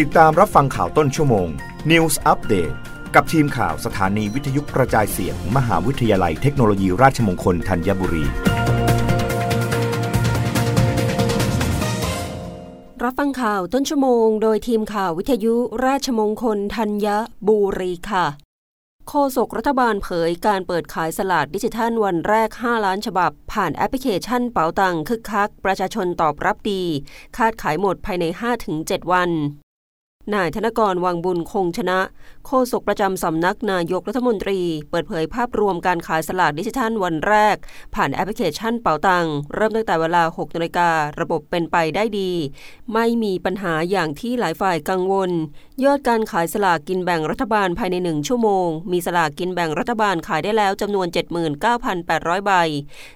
ติดตามรับฟังข่าวต้นชั่วโมง News Update กับทีมข่าวสถานีวิทยุกระจายเสียงมมหาวิทยาลัยเทคโนโลยีราชมงคลธัญบุรี รับฟังข่าวต้นชั่วโมง โดยทีมข่าววิทยุราชมงคลธัญบุรีค่ะ โฆษกรัฐบาลเผยการเปิดขายสลากดิจิทัลวันแรก 5 ล้านฉบับ ผ่านแอปพลิเคชันเป๋าตังคึกคัก ประชาชนตอบรับดี คาดขายหมดภายใน 5-7 วัน นายธนกรวังบุญคงชนะ โฆษกประจำสำนักนายกรัฐมนตรี เปิดเผยภาพรวมการขายสลากดิจิทัลวันแรก ผ่านแอปพลิเคชันเป๋าตังเริ่มตั้งแต่เวลา 6นาฬิการะบบเป็นไปได้ดี ไม่มีปัญหาอย่างที่หลายฝ่ายกังวล ยอดการขายสลากกินแบ่งรัฐบาลภายใน 1 ชั่วโมง มีสลากกินแบ่งรัฐบาลขายได้แล้วจำนวน 79,800 ใบ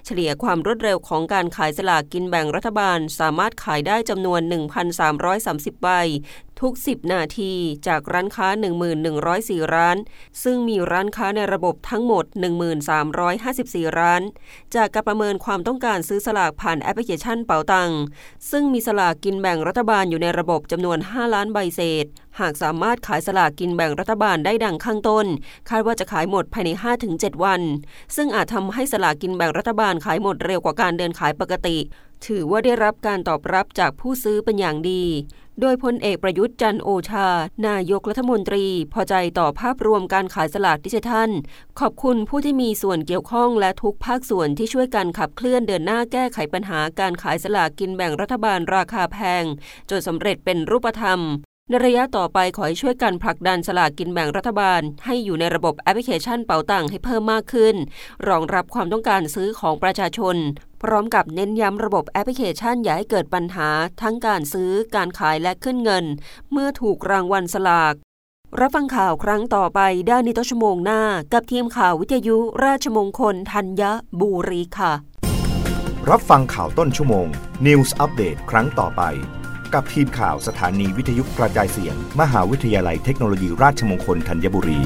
เฉลี่ยความรวดเร็วของการขายสลากกินแบ่งรัฐบาล สามารถขายได้จำนวน 1,330 ใบ ทุก 10 นาทีจากร้านค้า 1,104 ร้าน ซึ่งมีร้านค้าในระบบทั้งหมด 1,354 ร้าน จากการประเมินความต้องการซื้อสลากผ่านแอปพลิเคชันเป๋าตังซึ่งมีสลากกินแบ่งรัฐบาลอยู่ในระบบจำนวน 5 ล้านใบเศษ หากสามารถขายสลากกินแบ่งรัฐบาลได้ดังข้างต้น คาดว่าจะขายหมดภายใน 5-7 วัน ซึ่งอาจทำให้สลากกินแบ่งรัฐบาลขายหมดเร็วกว่าการเดินขายปกติ ถือว่าได้รับการตอบรับจากผู้ซื้อเป็นอย่างดี โดยพลเอกประยุทธ์จันโอชา นายกรัฐมนตรี พอใจต่อภาพรวมการขายสลากดิจิทัล ขอบคุณผู้ที่มีส่วนเกี่ยวข้องและทุกภาคส่วนที่ช่วยกันขับเคลื่อนเดินหน้าแก้ไขปัญหาการขายสลากกินแบ่งรัฐบาลราคาแพง จนสำเร็จเป็นรูปธรรมในระยะต่อไปขอให้ช่วยกันผลักดันสลากกินแบ่งรัฐบาล ให้อยู่ในระบบแอปพลิเคชันเป๋าตังให้เพิ่มมากขึ้น รองรับความต้องการซื้อของประชาชน พร้อมกับเน้นย้ำระบบแอปพลิเคชันอย่าให้เกิดปัญหาทั้งการซื้อการขายและขึ้นเงิน เมื่อถูกรางวัลสลาก รับฟังข่าวครั้งต่อไปได้ในต้นชั่วโมงหน้า กับทีมข่าววิทยุราชมงคลธัญบุรีค่ะ รับฟังข่าวต้นชั่วโมง News อัปเดตครั้งต่อไป กับทีมข่าวสถานีวิทยุกระจายเสียง มหาวิทยาลัยเทคโนโลยีราชมงคลธัญบุรี